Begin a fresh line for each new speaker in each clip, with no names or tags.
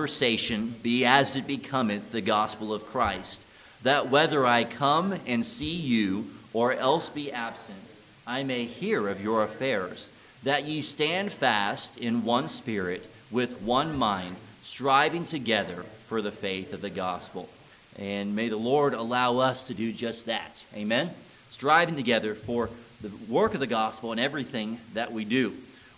conversation be as it becometh the gospel of Christ, that whether I come and see you or else be absent, I may hear of your affairs, that ye stand fast in one spirit, with one mind, striving together for the faith of the gospel. And may the Lord allow us to do just that. Amen? Striving together for the work of the gospel and everything that we do.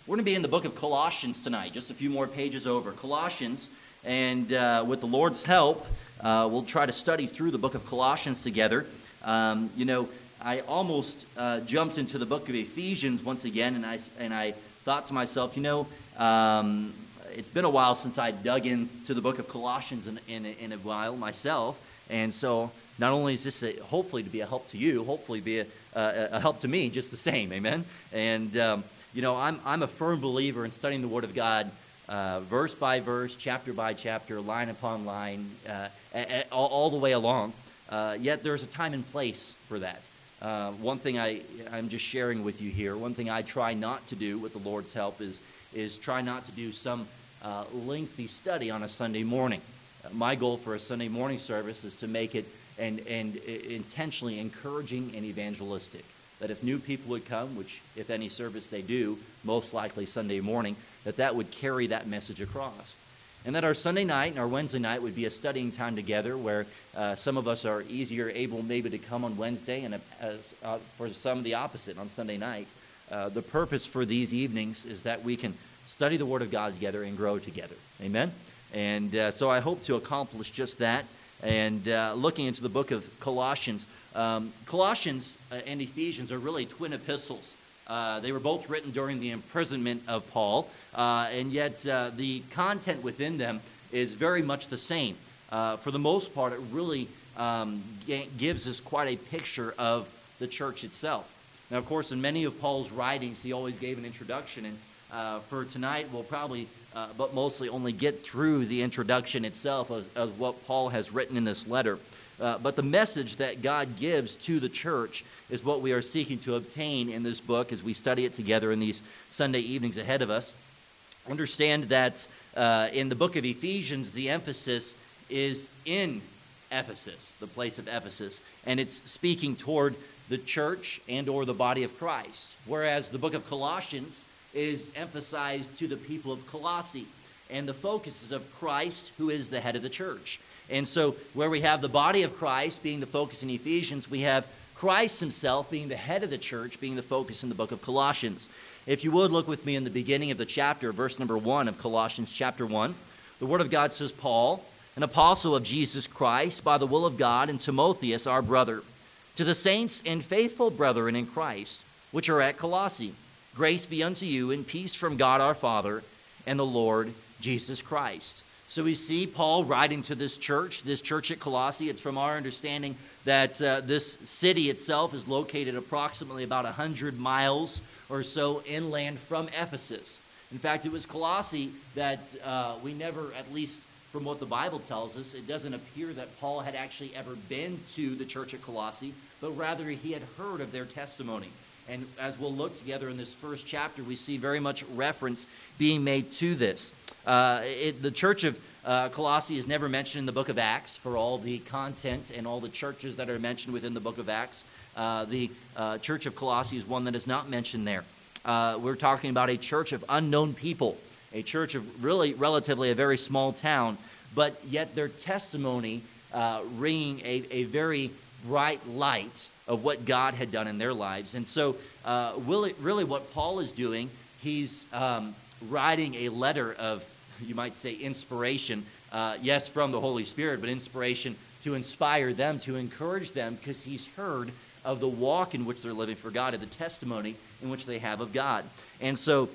We're going to be in the book of Colossians tonight, just a few more pages over. Colossians and uh, with the Lord's help, uh, we'll try to study through the book of Colossians together. Um, you know, I almost uh, jumped into the book of Ephesians once again, and I, and I thought to myself, you know, um, it's been a while since I dug into the book of Colossians in, in, in a while myself. And so, not only is this a, hopefully to be a help to you, hopefully be a, a, a help to me just the same, amen? And, um, you know, I'm, I'm a firm believer in studying the Word of God uh, verse by verse, chapter by chapter, line upon line, uh, a, a, all, all, the way along. Uh, yet there's a time and place for that. Uh, one thing I, I'm just sharing with you here, one thing I try not to do with the Lord's help is, is try not to do some uh, lengthy study on a Sunday morning. Uh, my goal for a Sunday morning service is to make it and, and intentionally encouraging and evangelistic that if new people would come, which if any service they do, most likely Sunday morning, that that would carry that message across. And that our Sunday night and our Wednesday night would be a studying time together where uh, some of us are easier able maybe to come on Wednesday and uh, uh, for some the opposite on Sunday night. Uh, the purpose for these evenings is that we can study the Word of God together and grow together. Amen? And uh, so I hope to accomplish just that. And uh, looking into the book of Colossians, um, Colossians and Ephesians are really twin epistles. Uh, they were both written during the imprisonment of Paul, uh, and yet uh, the content within them is very much the same. Uh, for the most part, it really um, gives us quite a picture of the church itself. Now, of course, in many of Paul's writings, he always gave an introduction, and uh, for tonight, we'll probably, but mostly only get through the introduction itself of, of what Paul has written in this letter. Uh, but the message that God gives to the church is what we are seeking to obtain in this book as we study it together in these Sunday evenings ahead of us. Understand that uh, in the book of Ephesians, the emphasis is in Ephesus, the place of Ephesus, and it's speaking toward the church and or the body of Christ. Whereas the book of Colossians is emphasized to the people of Colossae, and the focus is of Christ, who is the head of the church. And so, where we have the body of Christ being the focus in Ephesians, we have Christ himself being the head of the church, being the focus in the book of Colossians. If you would look with me in the beginning of the chapter, verse number one of Colossians chapter one, the Word of God says, Paul, an apostle of Jesus Christ, by the will of God, and Timotheus, our brother, to the saints and faithful brethren in Christ, which are at Colossae, grace be unto you, and peace from God our Father and the Lord Jesus Christ. So we see Paul writing to this church, this church at Colossae. It's from our understanding that uh, this city itself is located approximately about 100 miles or so inland from Ephesus. In fact, it was Colossae that uh, we never, at least from what the Bible tells us, it doesn't appear that Paul had actually ever been to the church at Colossae, but rather he had heard of their testimony. And as we'll look together in this first chapter, we see very much reference being made to this. Uh, it, the church of uh, Colossae is never mentioned in the book of Acts for all the content and all the churches that are mentioned within the book of Acts. Uh, the uh, church of Colossae is one that is not mentioned there. Uh, we're talking about a church of unknown people, a church of really relatively a very small town, but yet their testimony uh, ringing a, a very bright light of what God had done in their lives. And so, uh, really, really, what Paul is doing, he's um, writing a letter of, you might say, inspiration. Uh, yes, from the Holy Spirit, but inspiration to inspire them, to encourage them, because he's heard of the walk in which they're living for God, of the testimony in which they have of God. And so,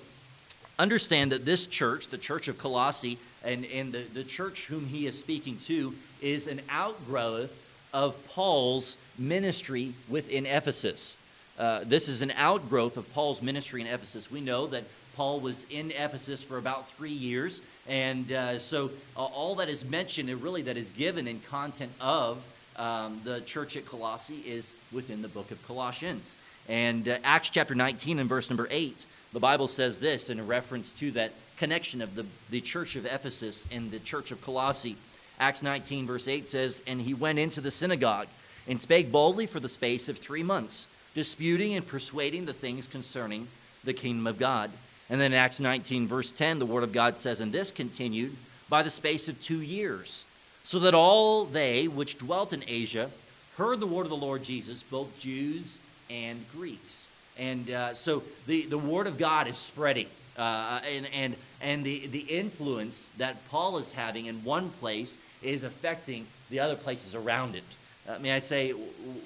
understand that this church, the church of Colossae, and, and the, the church whom he is speaking to, is an outgrowth of Paul's ministry within Ephesus. Uh, this is an outgrowth of Paul's ministry in Ephesus. We know that Paul was in Ephesus for about three years, and uh, so uh, all that is mentioned and really that is given in content of um, the church at Colossae is within the book of Colossians. And uh, Acts chapter 19 and verse number 8, the Bible says this in reference to that connection of the, the church of Ephesus and the church of Colossae. Acts 19, verse 8 says, And he went into the synagogue and spake boldly for the space of three months, disputing and persuading the things concerning the kingdom of God. And then Acts 19, verse 10, the word of God says, And this continued by the space of two years, so that all they which dwelt in Asia heard the word of the Lord Jesus, both Jews and Greeks. And uh, so the, the word of God is spreading. Uh, and and, and the, the influence that Paul is having in one place is affecting the other places around it. Uh, may I say,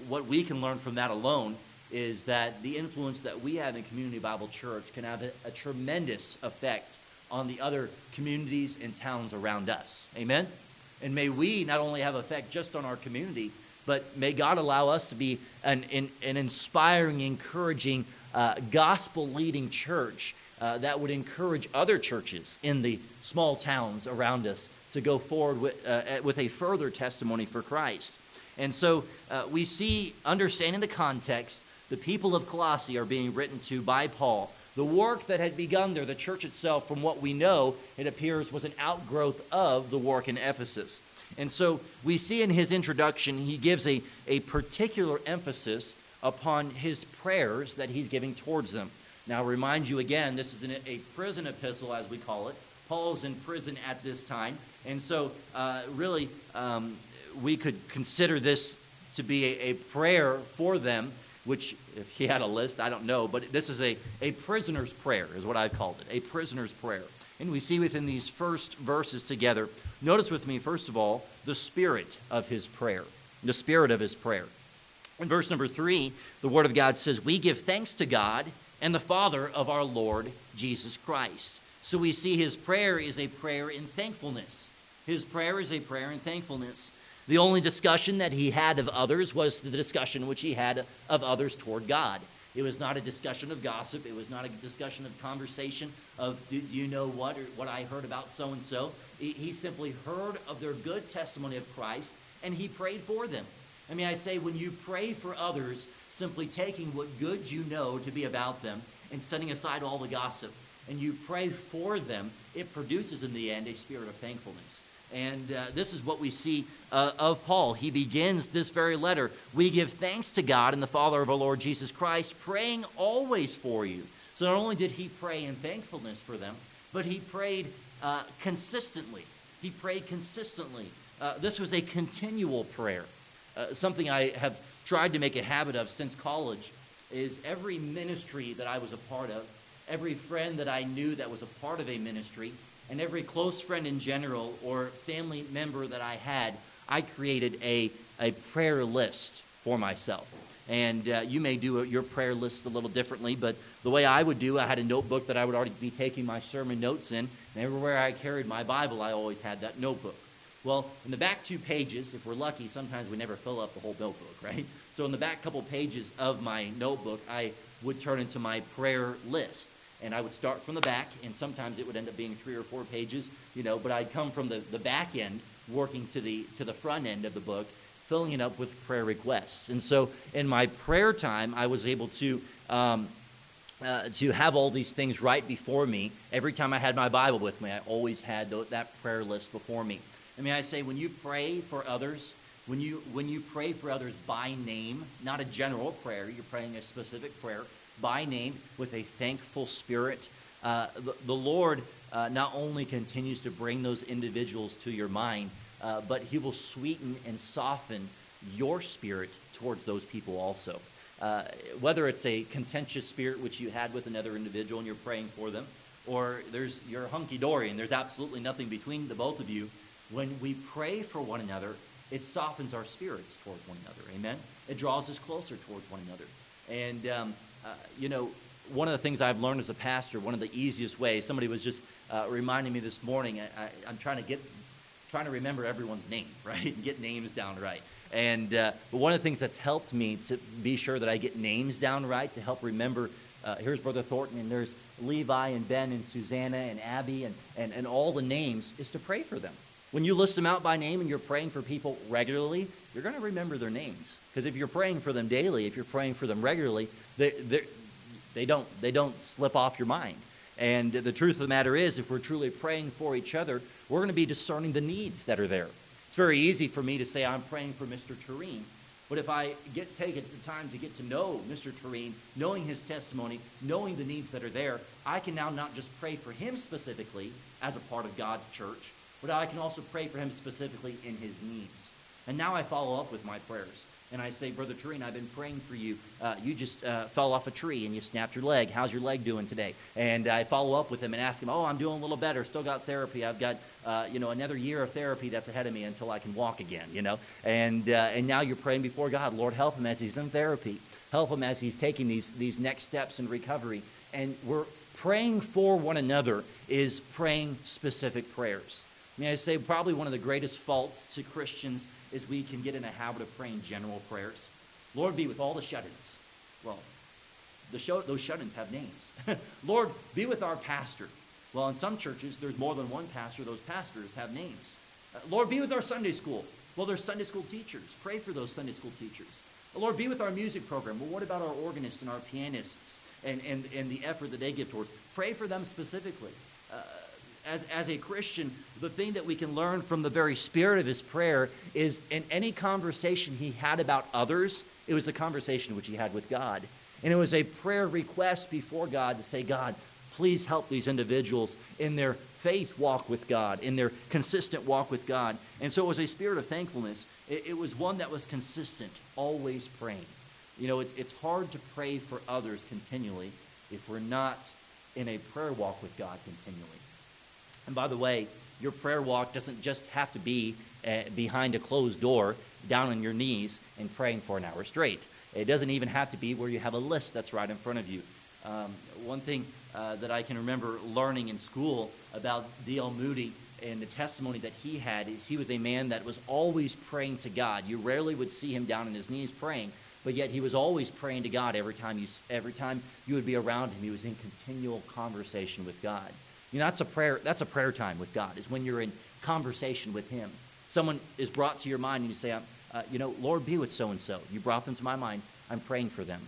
what we can learn from that alone is that the influence that we have in Community Bible Church can have a, a tremendous effect on the other communities and towns around us. Amen? And may we not only have effect just on our community, but may God allow us to be an, an, an inspiring, encouraging, uh, gospel leading church uh, that would encourage other churches in the small towns around us to go forward with, uh, with a further testimony for Christ. And so uh, we see, understanding the context, the people of Colossae are being written to by Paul. The work that had begun there, the church itself, from what we know, it appears was an outgrowth of the work in Ephesus. And so we see in his introduction, he gives a, a particular emphasis upon his prayers that he's giving towards them. Now, i remind you again, this is an, a prison epistle, as we call it. Paul's in prison at this time. And so, uh, really, um, we could consider this to be a, a, prayer for them, which, if he had a list, I don't know, but this is a, a prisoner's prayer, is what I've called it a prisoner's prayer. And we see within these first verses together, notice with me, first of all, the spirit of his prayer. The spirit of his prayer. In verse number three, the Word of God says, We give thanks to God and the Father of our Lord Jesus Christ. So we see his prayer is a prayer in thankfulness. His prayer is a prayer in thankfulness. The only discussion that he had of others was the discussion which he had of others toward God. It was not a discussion of gossip. It was not a discussion of conversation of, do, do you know what, or what I heard about so and so. He simply heard of their good testimony of Christ and he prayed for them. I mean, I say when you pray for others, simply taking what good you know to be about them and setting aside all the gossip, and you pray for them, it produces in the end a spirit of thankfulness. And uh, this is what we see uh, of Paul. He begins this very letter We give thanks to God and the Father of our Lord Jesus Christ, praying always for you. So not only did he pray in thankfulness for them, but he prayed uh, consistently. He prayed consistently. Uh, this was a continual prayer. Uh, something I have tried to make a habit of since college is every ministry that I was a part of, every friend that I knew that was a part of a ministry, and every close friend in general or family member that I had, I created a, a prayer list for myself. And uh, you may do your prayer list a little differently, but the way I would do, I had a notebook that I would already be taking my sermon notes in, and everywhere I carried my Bible, I always had that notebook. Well, in the back two pages, if we're lucky, sometimes we never fill up the whole notebook, right? So in the back couple pages of my notebook, I would turn into my prayer list. And I would start from the back, and sometimes it would end up being three or four pages, you know, but I'd come from the, the back end, working to the, to the front end of the book, filling it up with prayer requests. And so in my prayer time, I was able to um, uh, to have all these things right before me. Every time I had my Bible with me, I always had th- that prayer list before me. I mean, I say when you pray for others, when you when you pray for others by name, not a general prayer, you're praying a specific prayer by name with a thankful spirit. Uh, the, the, Lord uh, not only continues to bring those individuals to your mind, uh, but He will sweeten and soften your spirit towards those people also. Uh, whether it's a contentious spirit which you had with another individual and you're praying for them, or there's you're hunky dory and there's absolutely nothing between the both of you, when we pray for one another, it softens our spirits towards one another. Amen? It draws us closer towards one another. And, um, uh, you know, one of the things I've learned as a pastor, one of the easiest ways, somebody was just uh, reminding me this morning, I, am trying to get, trying to remember everyone's name, right? And get names down right. And, uh, but one of the things that's helped me to be sure that I get names down right, to help remember uh, here's Brother Thornton, and there's Levi and Ben and Susanna and Abby and, and, and all the names, is to pray for them. When you list them out by name and you're praying for people regularly, you're going to remember their names. Because if you're praying for them daily, if you're praying for them regularly, they, they don't, they don't slip off your mind. And the truth of the matter is, if we're truly praying for each other, we're going to be discerning the needs that are there. It's very easy for me to say, I'm praying for Mr. Tureen. But if I get take the time to get to know Mr. Tureen, knowing his testimony, knowing the needs that are there, I can now not just pray for him specifically as a part of God's church, but I can also pray for him specifically in his needs. And now I follow up with my prayers and I say, Brother Tureen, I've been praying for you. Uh, you just uh, fell off a tree and you snapped your leg. How's your leg doing today? And I follow up with him and ask him, Oh, I'm doing a little better. Still got therapy. I've got, uh, you know, another year of therapy that's ahead of me until I can walk again, you know. And, uh, and now you're praying before God, Lord, help him as he's in therapy. Help him as he's taking these, these next steps in recovery. And we're praying for one another is praying specific prayers. May I say, probably one of the greatest faults to Christians is we can get in a habit of praying general prayers. Lord, be with all the shut ins. Well, the show, those shut ins have names. Lord, be with our pastor. Well, in some churches, there's more than one pastor. Those pastors have names. Uh, Lord, be with our Sunday school. Well, there's Sunday school teachers. Pray for those Sunday school teachers. Lord, be with our music program. Well, what about our organists and our pianists and, and, and the effort that they give towards? Pray for them specifically. Uh, as, as a Christian, the thing that we can learn from the very spirit of his prayer is in any conversation he had about others, it was a conversation which he had with God. And it was a prayer request before God to say, God, please help these individuals in their faith walk with God, in their consistent walk with God. And so it was a spirit of thankfulness. It, it was one that was consistent, always praying. You know, it's, it's hard to pray for others continually if we're not in a prayer walk with God continually. And by the way, your prayer walk doesn't just have to be uh, behind a closed door, down on your knees, and praying for an hour straight. It doesn't even have to be where you have a list that's right in front of you. Um, one thing uh, that I can remember learning in school about D.L. Moody and the testimony that he had is he was a man that was always praying to God. You rarely would see him down on his knees praying, but yet he was always praying to God every time you every time you would be around him. He was in continual conversation with God. You know, that's a prayer. That's a prayer time with God. Is when you're in conversation with Him. Someone is brought to your mind, and you say, uh, "You know, Lord, be with so and so." You brought them to my mind. I'm praying for them.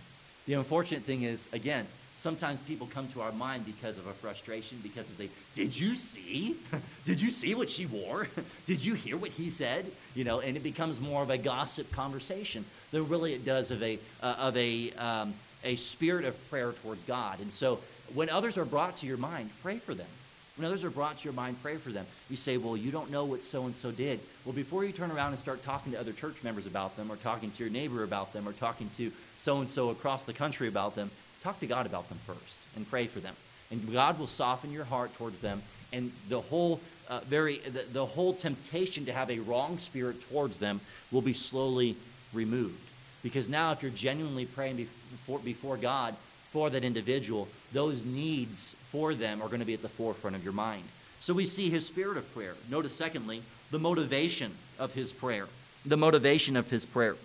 The unfortunate thing is, again, sometimes people come to our mind because of a frustration, because of the, did you see? did you see what she wore? did you hear what he said? You know, and it becomes more of a gossip conversation than really it does of a, uh, of a, um, a spirit of prayer towards God. And so when others are brought to your mind, pray for them. When others are brought to your mind, pray for them. You say, Well, you don't know what so and so did. Well, before you turn around and start talking to other church members about them, or talking to your neighbor about them, or talking to so and so across the country about them, talk to God about them first and pray for them. And God will soften your heart towards them. And the whole, uh, very, the, the whole temptation to have a wrong spirit towards them will be slowly removed. Because now, if you're genuinely praying before, before God, for that individual, those needs for them are going to be at the forefront of your mind. So we see his spirit of prayer. Notice, secondly, the motivation of his prayer. The motivation of his prayer.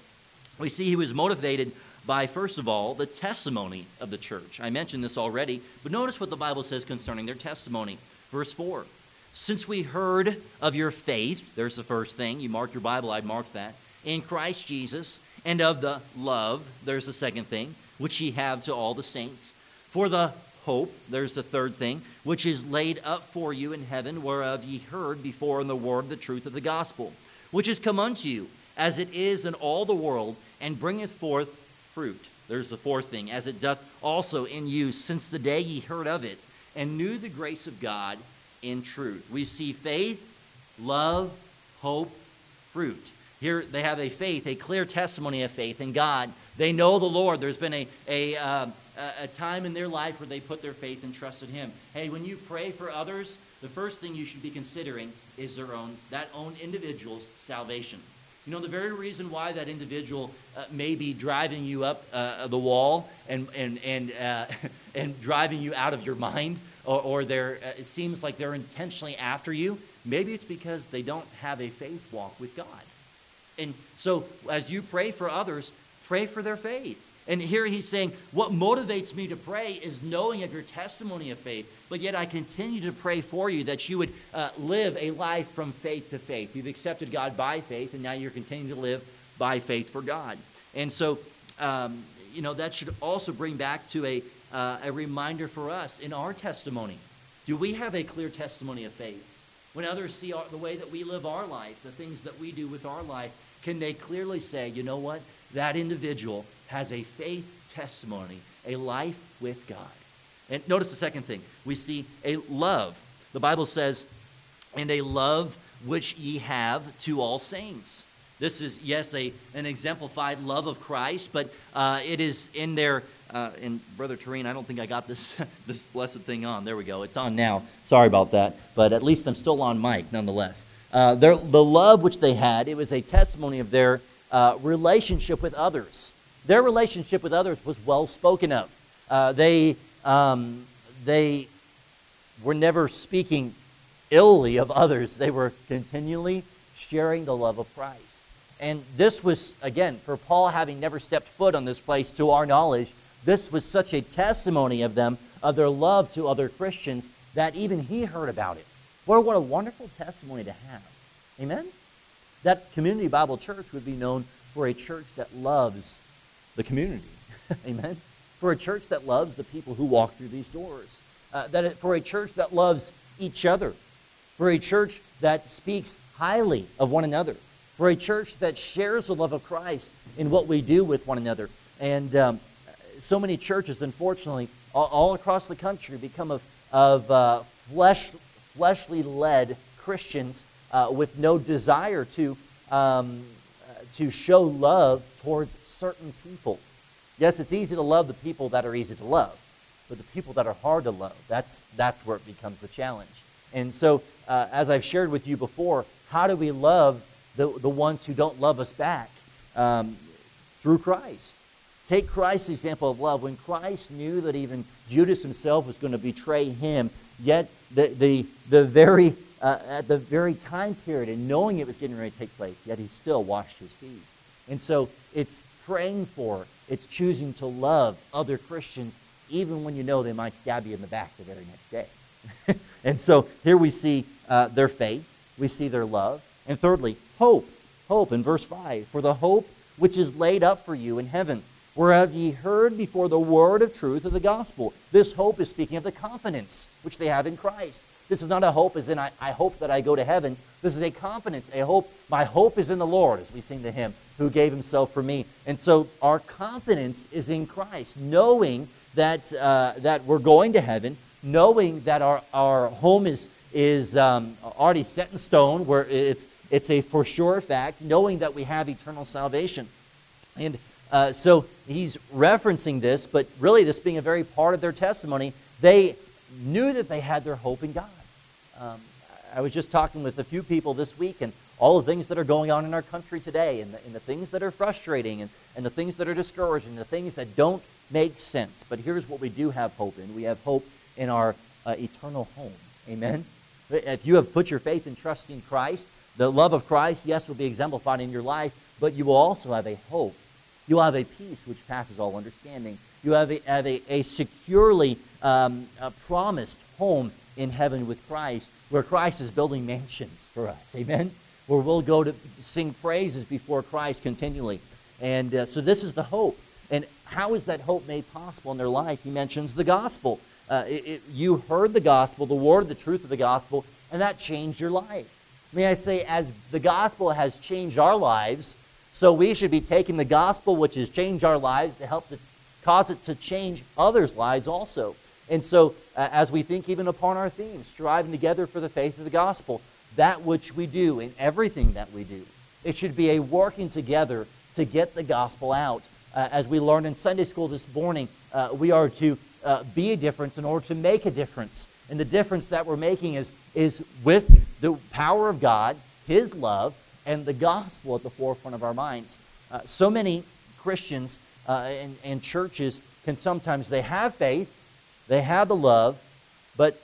We see he was motivated by, first of all, the testimony of the church. I mentioned this already, but notice what the Bible says concerning their testimony. Verse 4 Since we heard of your faith, there's the first thing. You marked your Bible, I marked that. In Christ Jesus, and of the love, there's the second thing which ye have to all the saints. For the hope, there's the third thing, which is laid up for you in heaven, whereof ye heard before in the word the truth of the gospel, which is come unto you, as it is in all the world, and bringeth forth fruit. There's the fourth thing, as it doth also in you, since the day ye heard of it, and knew the grace of God in truth. We see faith, love, hope, fruit. Here they have a faith, a clear testimony of faith in God. They know the Lord. There's been a, a, uh, a time in their life where they put their faith and trust in Him. Hey, when you pray for others, the first thing you should be considering is their own, that own individual's salvation. You know, the very reason why that individual uh, may be driving you up uh, the wall and, and, and, uh, and driving you out of your mind, or, or they're, uh, it seems like they're intentionally after you, maybe it's because they don't have a faith walk with God. And so, as you pray for others, pray for their faith. And here he's saying, What motivates me to pray is knowing of your testimony of faith. But yet I continue to pray for you that you would uh, live a life from faith to faith. You've accepted God by faith, and now you're continuing to live by faith for God. And so, um, you know, that should also bring back to a, uh, a reminder for us in our testimony. Do we have a clear testimony of faith? When others see our, the way that we live our life, the things that we do with our life, can they clearly say, you know what? That individual has a faith testimony, a life with God. And notice the second thing we see a love. The Bible says, and a love which ye have to all saints. This is, yes, a, an exemplified love of Christ, but uh, it is in there. Uh, and Brother Tureen, I don't think I got this, this blessed thing on. There we go. It's on now. Sorry about that. But at least I'm still on mic nonetheless. Uh, their, the love which they had, it was a testimony of their uh, relationship with others. Their relationship with others was well spoken of. Uh, they, um, they were never speaking illy of others, they were continually sharing the love of Christ. And this was, again, for Paul having never stepped foot on this place to our knowledge, this was such a testimony of them, of their love to other Christians, that even he heard about it. What, what a wonderful testimony to have. Amen? That Community Bible Church would be known for a church that loves the community. Amen? For a church that loves the people who walk through these doors. Uh, that it, for a church that loves each other. For a church that speaks highly of one another for a church that shares the love of Christ in what we do with one another. And um, so many churches, unfortunately, all, all, across the country become of, of uh, flesh, fleshly led Christians uh, with no desire to, um, to show love towards certain people. Yes, it's easy to love the people that are easy to love, but the people that are hard to love, that's, that's where it becomes the challenge. And so, uh, as I've shared with you before, how do we love the, the ones who don't love us back um, through Christ. Take Christ's example of love. When Christ knew that even Judas himself was going to betray him, yet the, the, the very, uh, at the very time period and knowing it was getting ready to take place, yet he still washed his feet. And so it's praying for, it's choosing to love other Christians even when you know they might stab you in the back the very next day. and so here we see uh, their faith, we see their love, and thirdly, hope. Hope in verse 5 For the hope which is laid up for you in heaven, whereof ye heard before the word of truth of the gospel. This hope is speaking of the confidence which they have in Christ. This is not a hope as in I, I hope that I go to heaven. This is a confidence, a hope. My hope is in the Lord, as we sing to him, who gave himself for me. And so our confidence is in Christ, knowing that, uh, that we're going to heaven, knowing that our, our home is, is um, already set in stone, where it's it's a for sure fact, knowing that we have eternal salvation. And uh, so he's referencing this, but really, this being a very part of their testimony, they knew that they had their hope in God. Um, I was just talking with a few people this week, and all the things that are going on in our country today, and the, and the things that are frustrating, and, and the things that are discouraging, the things that don't make sense. But here's what we do have hope in we have hope in our uh, eternal home. Amen? If you have put your faith and trust in Christ, the love of Christ, yes, will be exemplified in your life, but you will also have a hope. You'll have a peace which passes all understanding. You have a, have a, a securely um, a promised home in heaven with Christ, where Christ is building mansions for us. Amen? Where we'll go to sing praises before Christ continually. And uh, so this is the hope. And how is that hope made possible in their life? He mentions the gospel. Uh, it, it, you heard the gospel, the word, the truth of the gospel, and that changed your life. May I say, as the gospel has changed our lives, so we should be taking the gospel, which has changed our lives, to help to cause it to change others' lives also. And so, uh, as we think even upon our theme, striving together for the faith of the gospel, that which we do in everything that we do, it should be a working together to get the gospel out. Uh, as we learned in Sunday school this morning, uh, we are to uh, be a difference in order to make a difference. And the difference that we're making is, is with the power of God, His love, and the gospel at the forefront of our minds. Uh, so many Christians uh, and, and churches can sometimes, they have faith, they have the love, but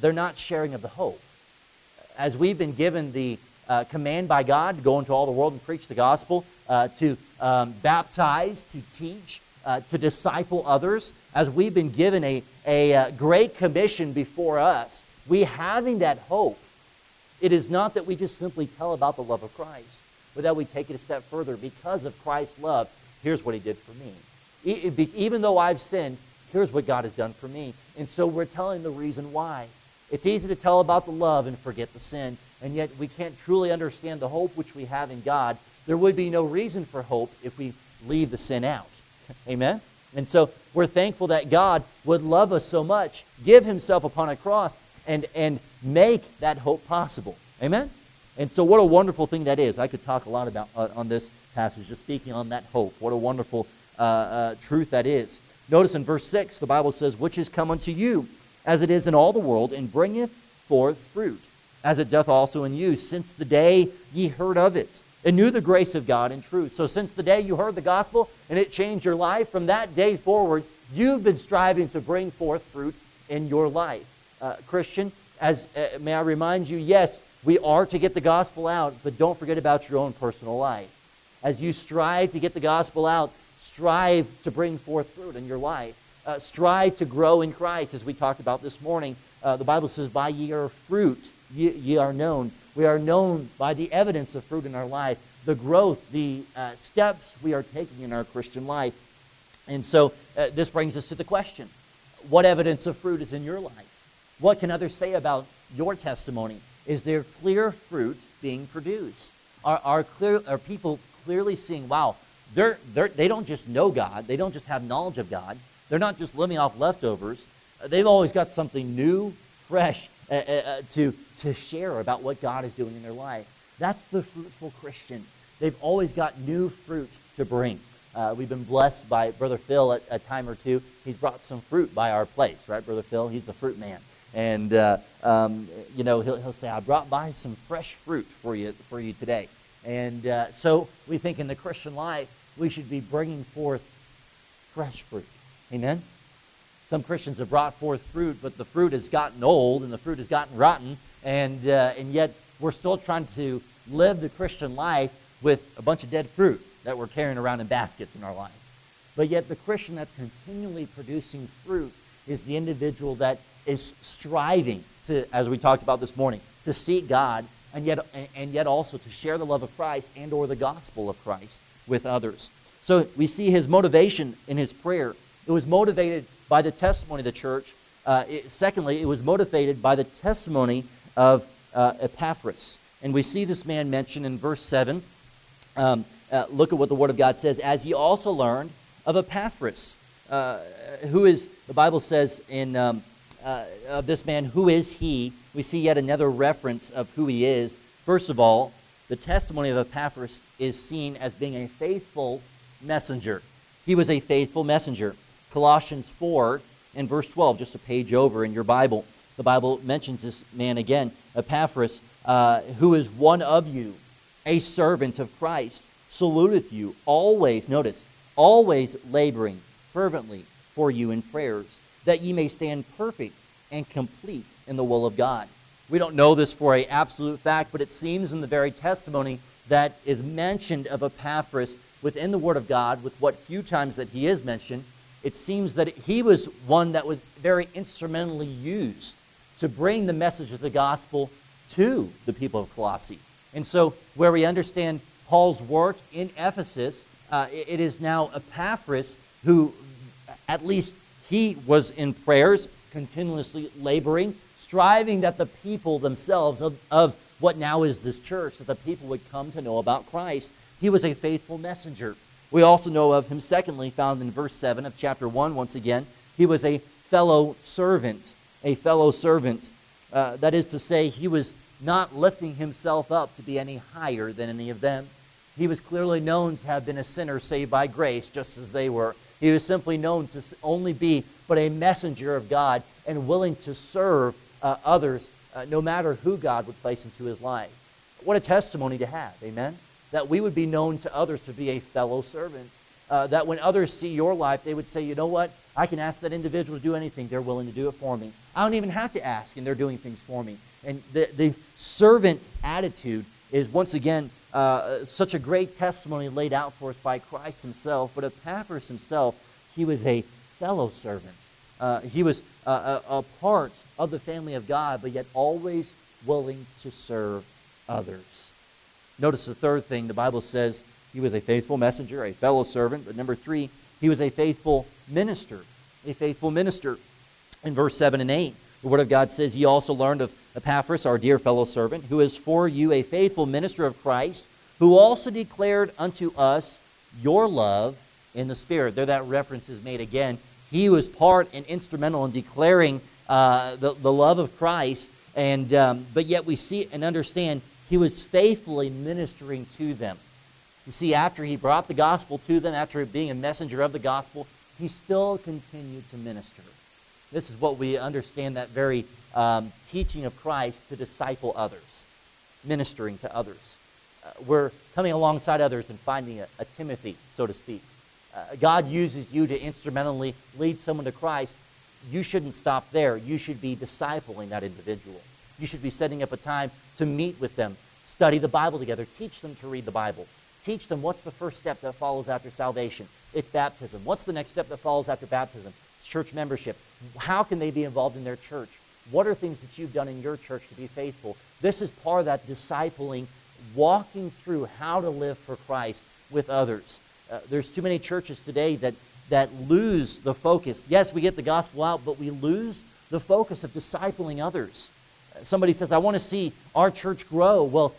they're not sharing of the hope. As we've been given the uh, command by God to go into all the world and preach the gospel, uh, to um, baptize, to teach, uh, to disciple others, as we've been given a, a, a uh, great commission before us, we having that hope, it is not that we just simply tell about the love of Christ, but that we take it a step further. Because of Christ's love, here's what he did for me. Even though I've sinned,
here's what God has done for me. And so we're telling the reason why. It's easy to tell about the love and forget the sin, and yet we can't truly understand the hope which we have in God. There would be no reason for hope if we leave the sin out. Amen? And so we're thankful that God would love us so much, give himself upon a cross, and, and make that hope possible. Amen? And so, what a wonderful thing that is. I could talk a lot about uh, on this passage, just speaking on that hope. What a wonderful uh, uh, truth that is. Notice in verse 6, the Bible says, Which is come unto you, as it is in all the world, and bringeth forth fruit, as it doth also in you, since the day ye heard of it, and knew the grace of God in truth. So, since the day you heard the gospel and it changed your life, from that day forward, you've been striving to bring forth fruit in your life. Uh, Christian, as uh, may I remind you, yes, we are to get the gospel out, but don't forget about your own personal life. As you strive to get the gospel out, strive to bring forth fruit in your life. Uh, strive to grow in Christ, as we talked about this morning. Uh, the Bible says, By your fruit ye, ye, are known. We are known by the evidence of fruit in our life, the growth, the uh, steps we are taking in our Christian life. And so uh, this brings us to the question what evidence of fruit is in your life? What can others say about your testimony? Is there clear fruit being produced? Are, are, clear, are people clearly seeing, wow, they're, they're, they don't just know God, they don't just have knowledge of God, they're not just living off leftovers. Uh, they've always got something new, fresh uh, uh, uh, to, to share about what God is doing in their life. That's the fruitful Christian. They've always got new fruit to bring. Uh, we've been blessed by Brother Phil at a time or two. He's brought some fruit by our place, right, Brother Phil? He's the fruit man. And, uh, um, you know, he'll, he'll say, I brought by some fresh fruit for you, for you today. And uh, so we think in the Christian life, we should be bringing forth fresh fruit. Amen? Some Christians have brought forth fruit, but the fruit has gotten old and the fruit has gotten rotten, and, uh, and yet we're still trying to live the Christian life with a bunch of dead fruit that we're carrying around in baskets in our life. But yet, the Christian that's continually producing fruit is the individual that is striving to, as we talked about this morning, to seek God and yet, and yet also to share the love of Christ and or the gospel of Christ with others. So we see his motivation in his prayer. It was motivated by the testimony of the church. Uh, it, secondly, it was motivated by the testimony of uh, Epaphras. And we see this man mentioned in verse 7. Um, uh, look at what the Word of God says. As he also learned of Epaphras, uh, who is, the Bible says in um, uh, of this man, who is he? We see yet another reference of who he is. First of all, the testimony of Epaphras is seen as being a faithful messenger. He was a faithful messenger. Colossians 4 and verse 12, just a page over in your Bible, the Bible mentions this man again, Epaphras, uh, who is one of you, a servant of Christ, saluteth you always, notice, always laboring fervently for you in prayers that ye may stand perfect and complete in the will of God. We don't know this for a absolute fact, but it seems in the very testimony that is mentioned of Epaphras within the Word of God, with what few times that he is mentioned, it seems that he was one that was very instrumentally used to bring the message of the gospel to the people of Colossae. And so, where we understand Paul's work in Ephesus, uh, it is now Epaphras who, at least he was in prayers, continuously laboring, striving that the people themselves of, of what now is this church, that the people would come to know about Christ. He was a faithful messenger. We also know of him, secondly, found in verse 7 of chapter 1, once again. He was a fellow servant. A fellow servant. Uh, that is to say, he was not lifting himself up to be any higher than any of them. He was clearly known to have been a sinner saved by grace, just as they were. He was simply known to only be but a messenger of God and willing to serve uh, others uh, no matter who God would place into his life. What a testimony to have, amen? That we would be known to others to be a fellow servant. Uh, that when others see your life, they would say, you know what? I can ask that individual to do anything. They're willing to do it for me. I don't even have to ask, and they're doing things for me. And the, the servant attitude is, once again, uh, such a great testimony laid out for us by Christ himself. But Epaphras himself, he was a fellow servant. Uh, he was a, a part of the family of God, but yet always willing to serve others. Notice the third thing the Bible says he was a faithful messenger, a fellow servant. But number three, he was a faithful minister. a faithful minister. In verse 7 and 8, the Word of God says, Ye also learned of Epaphras, our dear fellow servant, who is for you a faithful minister of Christ, who also declared unto us your love in the Spirit. There, that reference is made again. He was part and instrumental in declaring uh, the, the love of Christ, and, um, but yet we see and understand he was faithfully ministering to them. You see, after he brought the gospel to them, after being a messenger of the gospel, he still continued to minister. This is what we understand that very um, teaching of Christ to disciple others, ministering to others. Uh, we're coming alongside others and finding a, a Timothy, so to speak. Uh, God uses you to instrumentally lead someone to Christ. You shouldn't stop there. You should be discipling that individual. You should be setting up a time to meet with them, study the Bible together, teach them to read the Bible, Teach them what's the first step that follows after salvation. It's baptism. What's the next step that follows after baptism? Church membership. How can they be involved in their church? What are things that you've done in your church to be faithful? This is part of that discipling, walking through how to live for Christ with others. Uh, there's too many churches today that, that lose the focus. Yes, we get the gospel out, but we lose the focus of discipling others. Uh, somebody says, I want to see our church grow. Well,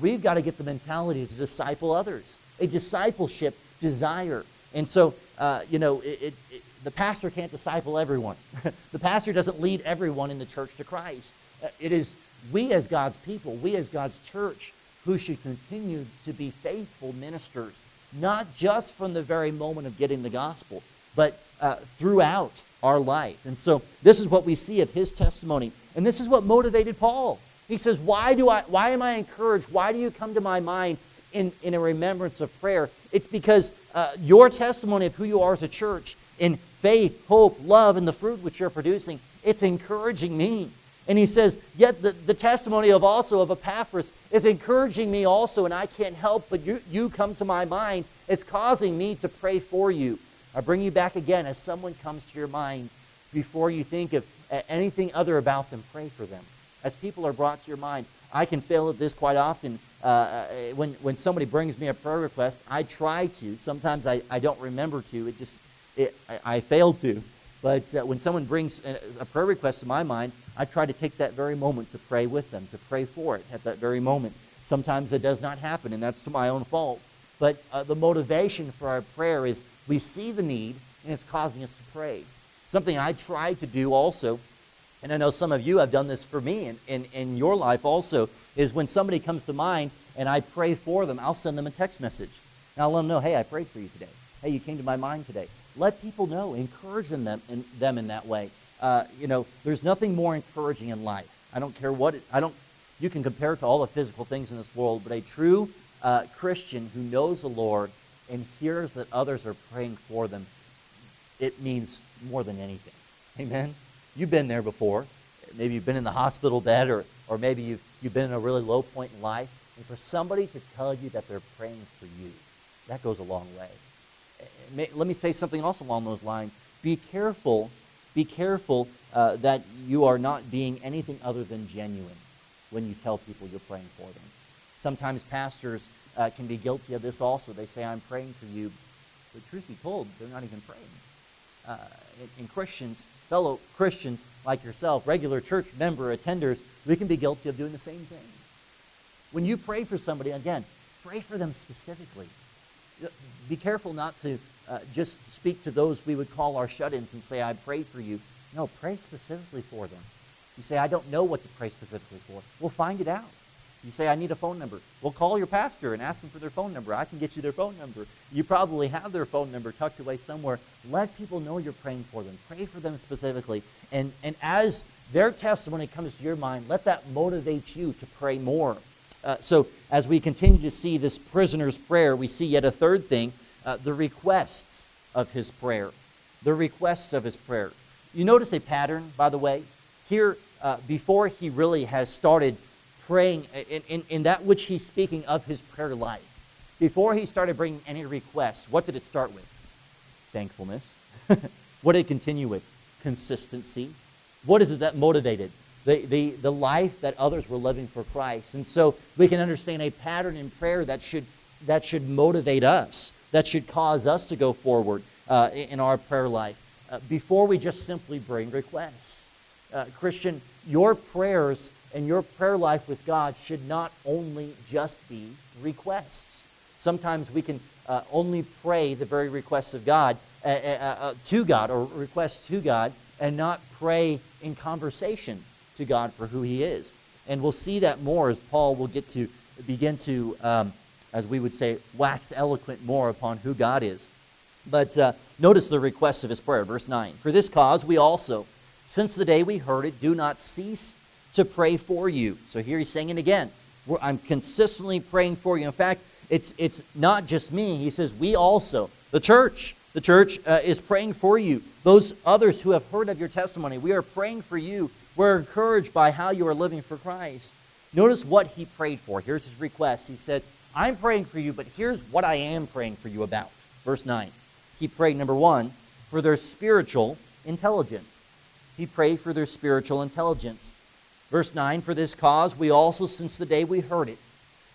we've got to get the mentality to disciple others, a discipleship desire. And so, uh, you know, it, it, the pastor can't disciple everyone. the pastor doesn't lead everyone in the church to Christ. Uh, it is we as God's people, we as God's church, who should continue to be faithful ministers, not just from the very moment of getting the gospel, but uh, throughout our life. And so, this is what we see of his testimony. And this is what motivated Paul. He says, Why, do I, why am I encouraged? Why do you come to my mind in, in a remembrance of prayer? It's because uh, your testimony of who you are as a church in faith, hope, love, and the fruit which you're producing, it's encouraging me. And he says, Yet the, the testimony of also of Epaphras is encouraging me also, and I can't help but you, you come to my mind. It's causing me to pray for you. I bring you back again as someone comes to your mind before you think of anything other about them, pray for them as people are brought to your mind. I can fail at this quite often. Uh, uh, when, when somebody brings me a prayer request, I try to. Sometimes I, I don't remember to. It just, it, I, I fail to. But uh, when someone brings a, a, prayer request to my mind, I try to take that very moment to pray with them, to pray for it at that very moment. Sometimes it does not happen, and that's to my own fault. But uh, the motivation for our prayer is we see the need, and it's causing us to pray. Something I try to do also and I know some of you have done this for me in, in, in your life also, is when somebody comes to mind and I pray for them, I'll send them a text message. And I'll let them know, hey, I prayed for you today. Hey, you came to my mind today. Let people know, encourage them in, them in that way. Uh, you know, there's nothing more encouraging in life. I don't care what, it, I don't, you can compare it to all the physical things in this world, but a true uh, Christian who knows the Lord and hears that others are praying for them, it means more than anything. Amen? You've been there before. Maybe you've been in the hospital bed, or, or maybe you've, you've been in a really low point in life. And for somebody to tell you that they're praying for you, that goes a long way. Let me say something else along those lines. Be careful, be careful uh, that you are not being anything other than genuine when you tell people you're praying for them. Sometimes pastors uh, can be guilty of this also. They say, I'm praying for you. But truth be told, they're not even praying. Uh, and Christians fellow Christians like yourself, regular church member, attenders, we can be guilty of doing the same thing. When you pray for somebody, again, pray for them specifically. Be careful not to uh, just speak to those we would call our shut ins and say, I pray for you. No, pray specifically for them. You say, I don't know what to pray specifically for. We'll find it out. You say, I need a phone number. Well, call your pastor and ask them for their phone number. I can get you their phone number. You probably have their phone number tucked away somewhere. Let people know you're praying for them. Pray for them specifically. And, and as their testimony comes to your mind, let that motivate you to pray more. Uh, so, as we continue to see this prisoner's prayer, we see yet a third thing uh, the requests of his prayer. The requests of his prayer. You notice a pattern, by the way? Here, uh, before he really has started praying in, in, in that which he's speaking of his prayer life. Before he started bringing any requests, what did it start with? Thankfulness. what did it continue with? Consistency. What is it that motivated? The, the, the life that others were living for Christ. And so we can understand a pattern in prayer that should, that should motivate us, that should cause us to go forward uh, in our prayer life. uh, before we just simply bring requests. Uh, Christian, your prayers and your prayer life with God should not only just be requests. Sometimes we can uh, only pray the very requests of God uh, uh, to God or requests to God and not pray in conversation to God for who He is. And we'll see that more as Paul will get to begin to, um, as we would say, wax eloquent more upon who God is. But uh, notice the request of his prayer, verse 9. For this cause we also, since the day we heard it, do not cease to pray for you. So here he's saying it again. I'm consistently praying for you. In fact, it's, it's not just me. He says, we also, the church, the church uh, is praying for you. Those others who have heard of your testimony, we are praying for you. We're encouraged by how you are living for Christ. Notice what he prayed for. Here's his request. He said, I'm praying for you, but here's what I am praying for you about. Verse 9. He prayed, number one, for their spiritual intelligence. He prayed for their spiritual intelligence. Verse 9, for this cause we also, since the day we heard it,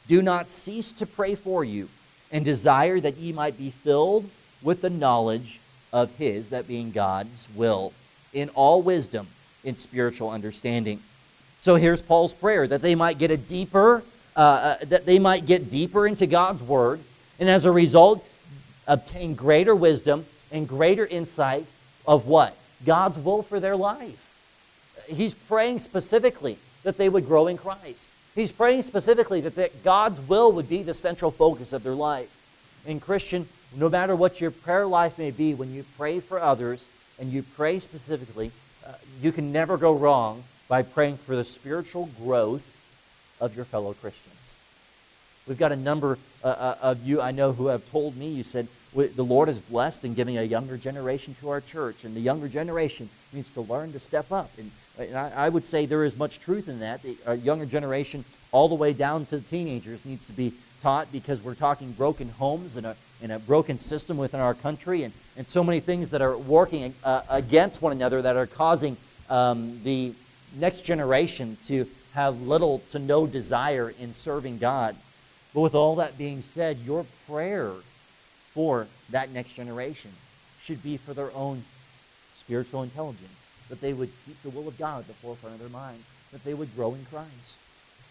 do not cease to pray for you and desire that ye might be filled with the knowledge of his, that being God's will, in all wisdom, in spiritual understanding. So here's Paul's prayer that they might get a deeper, uh, uh, that they might get deeper into God's word, and as a result, obtain greater wisdom and greater insight of what? God's will for their life. He's praying specifically that they would grow in Christ. He's praying specifically that, that God's will would be the central focus of their life. And Christian, no matter what your prayer life may be, when you pray for others and you pray specifically, uh, you can never go wrong by praying for the spiritual growth of your fellow Christians. We've got a number uh, uh, of you I know who have told me, you said, the Lord is blessed in giving a younger generation to our church, and the younger generation needs to learn to step up. And, and I, I, would say there is much truth in that. The younger generation, all the way down to the teenagers, needs to be taught because we're talking broken homes and a, and a broken system within our country, and, and so many things that are working uh, against one another that are causing um, the next generation to have little to no desire in serving God. But with all that being said, your prayer for that next generation should be for their own spiritual intelligence, that they would keep the will of God at the forefront of their mind, that they would grow in Christ.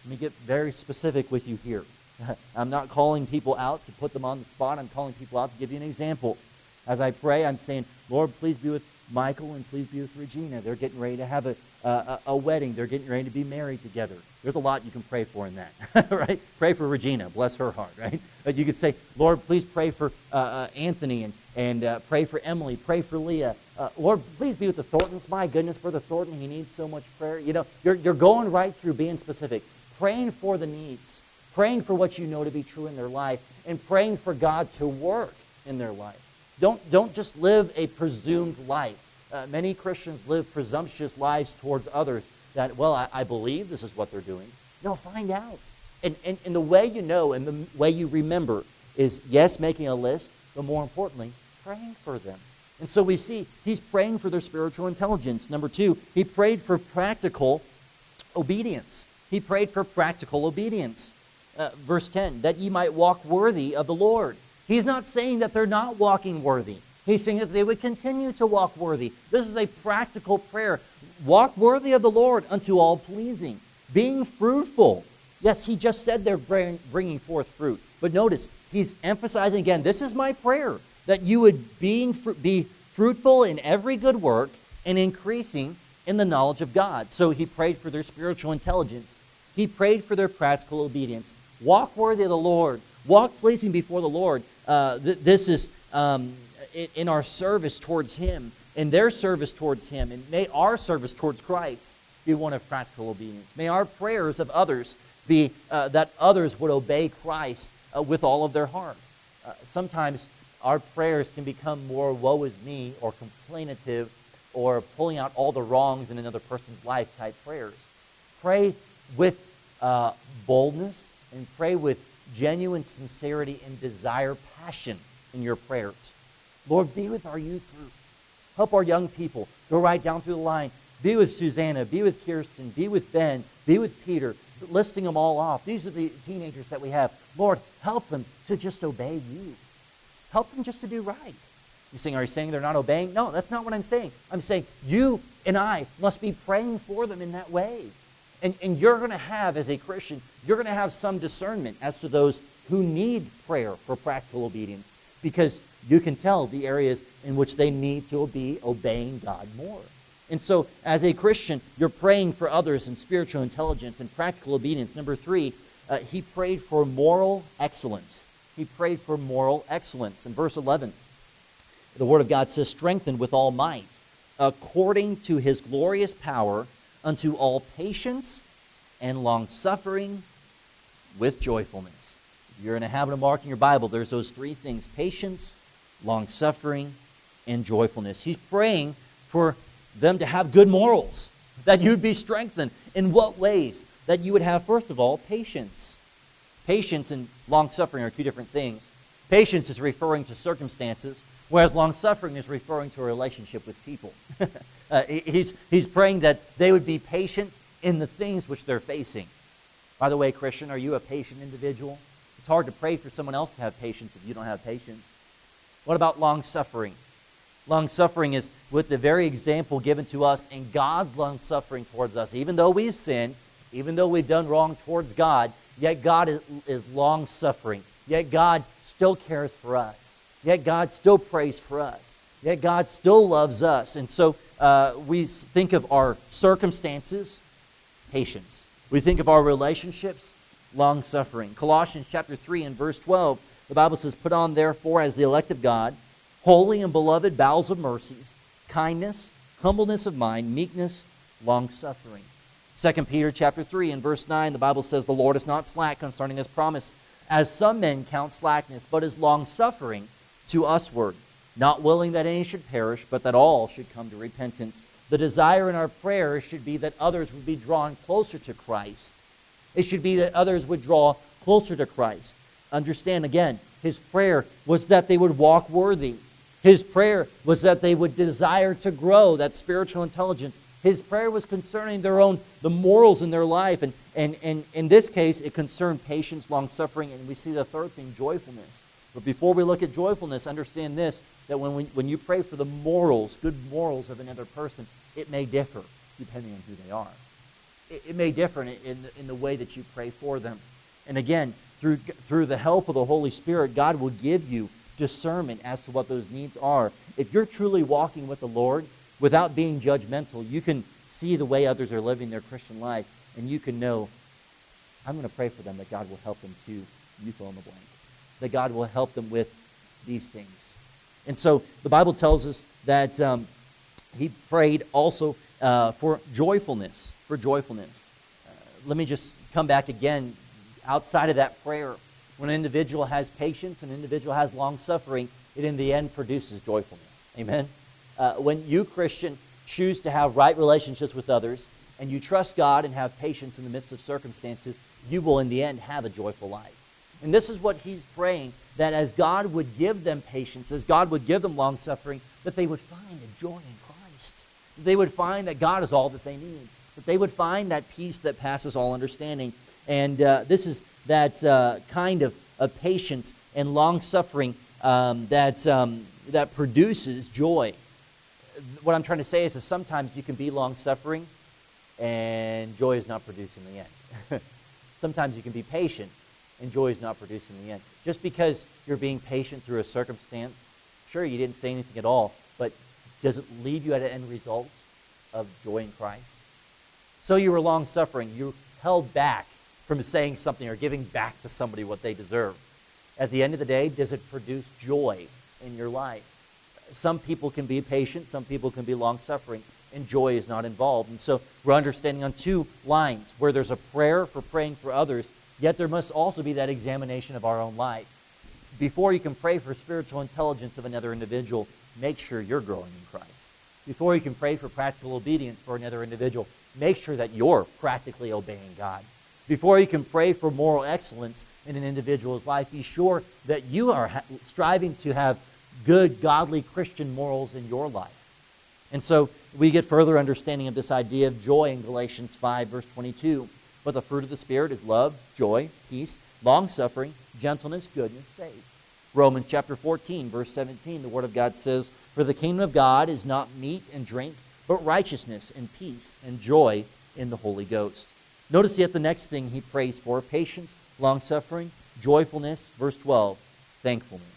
Let me get very specific with you here. I'm not calling people out to put them on the spot. I'm calling people out to give you an example. As I pray, I'm saying, Lord, please be with Michael and please be with Regina. They're getting ready to have a, a, a wedding. They're getting ready to be married together. There's a lot you can pray for in that, right? Pray for Regina. Bless her heart, right? But you could say, Lord, please pray for uh, uh, Anthony and, and uh, pray for Emily. Pray for Leah. Uh, Lord, please be with the Thorntons. My goodness, Brother Thornton, he needs so much prayer. You know, you're, you're going right through being specific, praying for the needs, praying for what you know to be true in their life, and praying for God to work in their life. Don't, don't just live a presumed life. Uh, many Christians live presumptuous lives towards others that, well, I, I, believe this is what they're doing. No, find out. And, and, and the way you know and the way you remember is, yes, making a list, but more importantly, praying for them. And so we see he's praying for their spiritual intelligence. Number two, he prayed for practical obedience. He prayed for practical obedience. Uh, verse 10, that ye might walk worthy of the Lord. He's not saying that they're not walking worthy. He's saying that they would continue to walk worthy. This is a practical prayer. Walk worthy of the Lord unto all pleasing, being fruitful. Yes, he just said they're bringing forth fruit. But notice, he's emphasizing again, this is my prayer, that you would being, be fruitful in every good work and increasing in the knowledge of God. So he prayed for their spiritual intelligence. He prayed for their practical obedience. Walk worthy of the Lord. Walk pleasing before the Lord. Uh, th- this is um, in, our service towards Him, in their service towards Him, and may our service towards Christ be one of practical obedience. May our prayers of others be uh, that others would obey Christ uh, with all of their heart. Uh, sometimes our prayers can become more woe is me or complainative or pulling out all the wrongs in another person's life type prayers. Pray with uh, boldness and pray with genuine sincerity and desire, passion in your prayers. Lord, be with our youth group. Help our young people go right down through the line. Be with Susanna. Be with Kirsten. Be with Ben. Be with Peter. Listing them all off. These are the teenagers that we have. Lord, help them to just obey you. Help them just to do right. You saying, are you saying they're not obeying? No, that's not what I'm saying. I'm saying you and I must be praying for them in that way. And, and you're going to have, as a Christian, you're going to have some discernment as to those who need prayer for practical obedience because you can tell the areas in which they need to be obeying God more. And so, as a Christian, you're praying for others in spiritual intelligence and practical obedience. Number three, uh, he prayed for moral excellence. He prayed for moral excellence. In verse 11, the Word of God says, strengthened with all might, according to his glorious power, unto all patience and long suffering with joyfulness. If you're in a habit of marking your Bible, there's those three things patience, long suffering, and joyfulness. He's praying for them to have good morals, that you'd be strengthened. In what ways? That you would have, first of all, patience. Patience and long suffering are two different things. Patience is referring to circumstances, whereas long suffering is referring to a relationship with people. uh, he's, he's praying that they would be patient in the things which they're facing. By the way, Christian, are you a patient individual? It's hard to pray for someone else to have patience if you don't have patience. What about long suffering? Long suffering is with the very example given to us in God's long suffering towards us. Even though we've sinned, even though we've done wrong towards God, yet God is, is long suffering. Yet God still cares for us. Yet God still prays for us. Yet God still loves us. And so uh, we think of our circumstances, patience. We think of our relationships, long suffering. Colossians chapter 3 and verse 12, the Bible says, Put on therefore as the elect of God holy and beloved bowels of mercies, kindness, humbleness of mind, meekness, long suffering. 2 Peter chapter 3 and verse 9, the Bible says, The Lord is not slack concerning his promise, as some men count slackness, but is long suffering to usward, not willing that any should perish, but that all should come to repentance. The desire in our prayer should be that others would be drawn closer to Christ. It should be that others would draw closer to Christ. Understand again, his prayer was that they would walk worthy. His prayer was that they would desire to grow that spiritual intelligence. His prayer was concerning their own, the morals in their life. And, and, and in this case, it concerned patience, long suffering, and we see the third thing, joyfulness. But before we look at joyfulness, understand this that when, we, when you pray for the morals, good morals of another person, it may differ depending on who they are. It, it may differ in, in, in the way that you pray for them. And again, through, through the help of the Holy Spirit, God will give you discernment as to what those needs are. If you're truly walking with the Lord without being judgmental, you can see the way others are living their Christian life, and you can know, I'm going to pray for them that God will help them to, You fill in the blank. That God will help them with these things. And so the Bible tells us that um, he prayed also uh, for joyfulness, for joyfulness. Uh, let me just come back again outside of that prayer when an individual has patience, an individual has long suffering, it in the end produces joyfulness. Amen? Uh, when you, Christian, choose to have right relationships with others and you trust God and have patience in the midst of circumstances, you will in the end have a joyful life. And this is what he's praying that as God would give them patience, as God would give them long suffering, that they would find a joy in Christ. That they would find that God is all that they need. That they would find that peace that passes all understanding. And uh, this is that uh, kind of, of patience and long suffering um, that, um, that produces joy. What I'm trying to say is that sometimes you can be long suffering and joy is not produced in the end. sometimes you can be patient and joy is not produced in the end. Just because you're being patient through a circumstance, sure, you didn't say anything at all, but does it leave you at an end result of joy in Christ? So you were long suffering. You held back from saying something or giving back to somebody what they deserve. At the end of the day, does it produce joy in your life? Some people can be patient, some people can be long suffering, and joy is not involved. And so we're understanding on two lines where there's a prayer for praying for others, yet there must also be that examination of our own life. Before you can pray for spiritual intelligence of another individual, make sure you're growing in Christ. Before you can pray for practical obedience for another individual, make sure that you're practically obeying God. Before you can pray for moral excellence in an individual's life, be sure that you are ha- striving to have good, godly Christian morals in your life. And so we get further understanding of this idea of joy in Galatians 5, verse 22. But the fruit of the Spirit is love, joy, peace, long suffering, gentleness, goodness, faith. Romans chapter 14, verse 17, the Word of God says, For the kingdom of God is not meat and drink, but righteousness and peace and joy in the Holy Ghost. Notice yet the next thing he prays for patience, long suffering, joyfulness. Verse 12, thankfulness.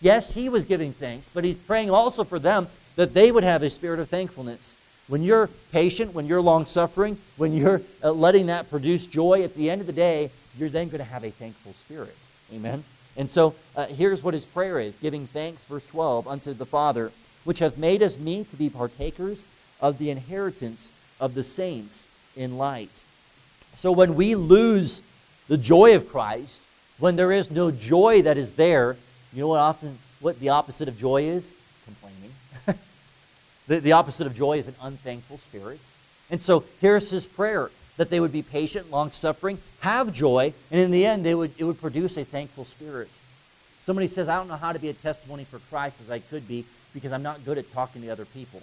Yes, he was giving thanks, but he's praying also for them that they would have a spirit of thankfulness. When you're patient, when you're long suffering, when you're uh, letting that produce joy, at the end of the day, you're then going to have a thankful spirit. Amen? And so uh, here's what his prayer is giving thanks, verse 12, unto the Father, which hath made us meet to be partakers of the inheritance of the saints in light. So when we lose the joy of Christ, when there is no joy that is there, you know what often what the opposite of joy is? Complaining. The, the opposite of joy is an unthankful spirit. And so here's his prayer that they would be patient, long suffering, have joy, and in the end they would, it would produce a thankful spirit. Somebody says, I don't know how to be a testimony for Christ as I could be because I'm not good at talking to other people.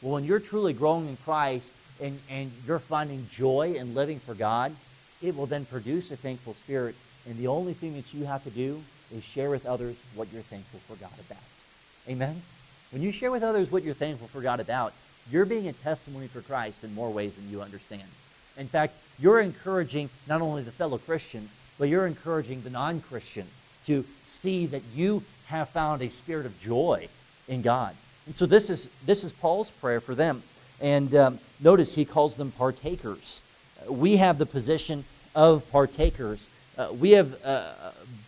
Well, when you're truly growing in Christ and, and you're finding joy and living for God, it will then produce a thankful spirit. And the only thing that you have to do is share with others what you're thankful for God about. Amen? When you share with others what you're thankful for God about, you're being a testimony for Christ in more ways than you understand. In fact, you're encouraging not only the fellow Christian, but you're encouraging the non Christian to see that you have found a spirit of joy in God. And so this is, this is Paul's prayer for them. And um, notice he calls them partakers. We have the position of partakers. Uh, we have uh,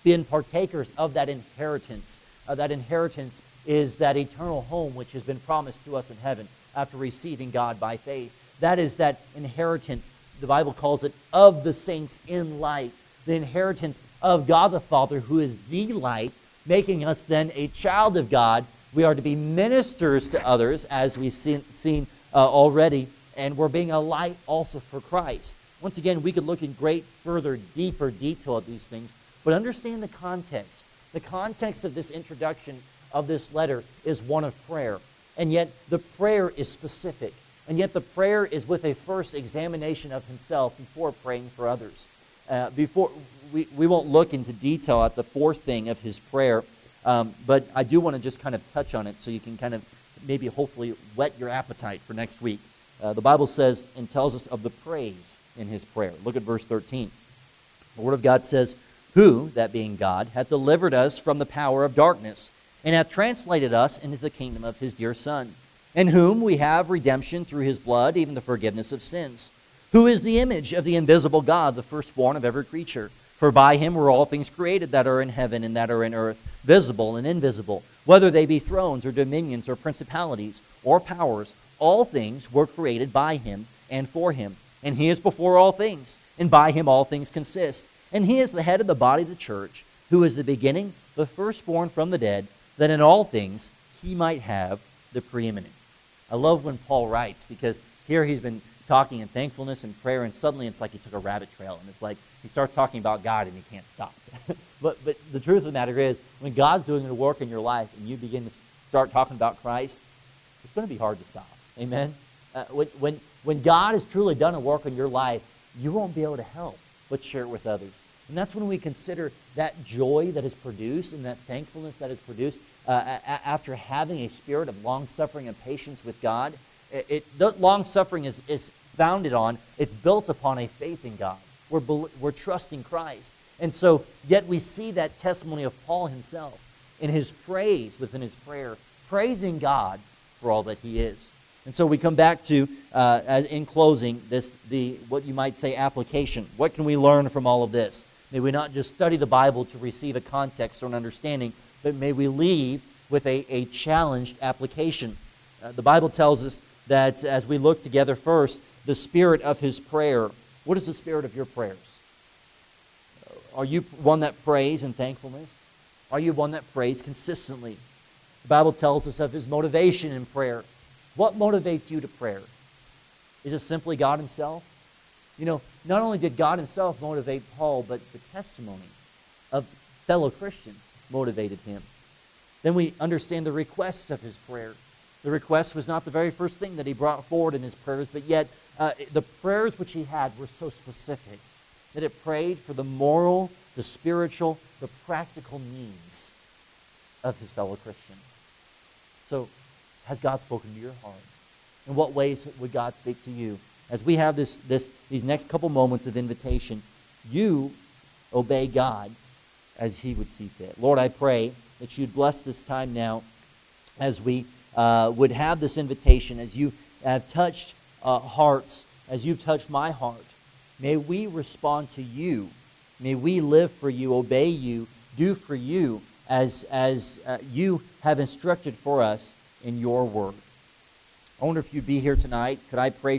been partakers of that inheritance. Uh, that inheritance is that eternal home which has been promised to us in heaven after receiving God by faith. That is that inheritance, the Bible calls it, of the saints in light. The inheritance of God the Father, who is the light, making us then a child of God. We are to be ministers to others, as we've seen, seen uh, already, and we're being a light also for Christ. Once again, we could look in great, further, deeper detail at these things, but understand the context. The context of this introduction of this letter is one of prayer. And yet, the prayer is specific. And yet, the prayer is with a first examination of himself before praying for others. Uh, before we, we won't look into detail at the fourth thing of his prayer, um, but I do want to just kind of touch on it so you can kind of maybe hopefully whet your appetite for next week. Uh, the Bible says and tells us of the praise in his prayer. Look at verse 13. The Word of God says, Who, that being God, hath delivered us from the power of darkness, and hath translated us into the kingdom of his dear Son, in whom we have redemption through his blood, even the forgiveness of sins, who is the image of the invisible God, the firstborn of every creature. For by him were all things created that are in heaven and that are in earth, visible and invisible, whether they be thrones or dominions or principalities or powers. All things were created by him and for him. And he is before all things, and by him all things consist. And he is the head of the body of the church, who is the beginning, the firstborn from the dead, that in all things he might have the preeminence. I love when Paul writes because here he's been talking in thankfulness and prayer, and suddenly it's like he took a rabbit trail, and it's like he starts talking about God and he can't stop. but, but the truth of the matter is, when God's doing the work in your life and you begin to start talking about Christ, it's going to be hard to stop. Amen? Uh, when, when, when God has truly done a work in your life, you won't be able to help but share it with others. And that's when we consider that joy that is produced and that thankfulness that is produced uh, a- after having a spirit of long suffering and patience with God. It, it long suffering is, is founded on, it's built upon a faith in God. We're, we're trusting Christ. And so, yet we see that testimony of Paul himself in his praise within his prayer, praising God for all that he is. And so we come back to, uh, in closing, this the what you might say application. What can we learn from all of this? May we not just study the Bible to receive a context or an understanding, but may we leave with a, a challenged application. Uh, the Bible tells us that as we look together first, the spirit of his prayer. What is the spirit of your prayers? Are you one that prays in thankfulness? Are you one that prays consistently? The Bible tells us of his motivation in prayer. What motivates you to prayer? Is it simply God Himself? You know, not only did God Himself motivate Paul, but the testimony of fellow Christians motivated him. Then we understand the requests of his prayer. The request was not the very first thing that he brought forward in his prayers, but yet uh, the prayers which he had were so specific that it prayed for the moral, the spiritual, the practical needs of his fellow Christians. So, has God spoken to your heart? In what ways would God speak to you? As we have this, this, these next couple moments of invitation, you obey God as he would see fit. Lord, I pray that you'd bless this time now as we uh, would have this invitation, as you have touched uh, hearts, as you've touched my heart. May we respond to you. May we live for you, obey you, do for you as, as uh, you have instructed for us in your word. I wonder if you'd be here tonight. Could I pray?